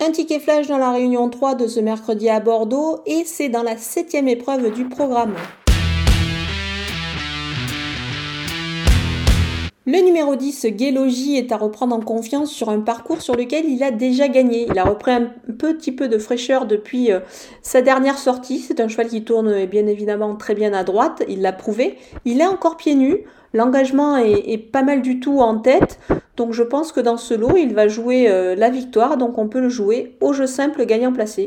Un ticket flash dans la réunion 3 de ce mercredi à Bordeaux et c'est dans la septième épreuve du programme. Le numéro 10, Gélogie, est à reprendre en confiance sur un parcours sur lequel il a déjà gagné. Il a repris un petit peu de fraîcheur depuis euh, sa dernière sortie. C'est un cheval qui tourne euh, bien évidemment très bien à droite, il l'a prouvé. Il est encore pieds nus, l'engagement est, pas mal du tout en tête. Donc je pense que dans ce lot, il va jouer euh, la victoire, donc on peut le jouer au jeu simple gagnant placé.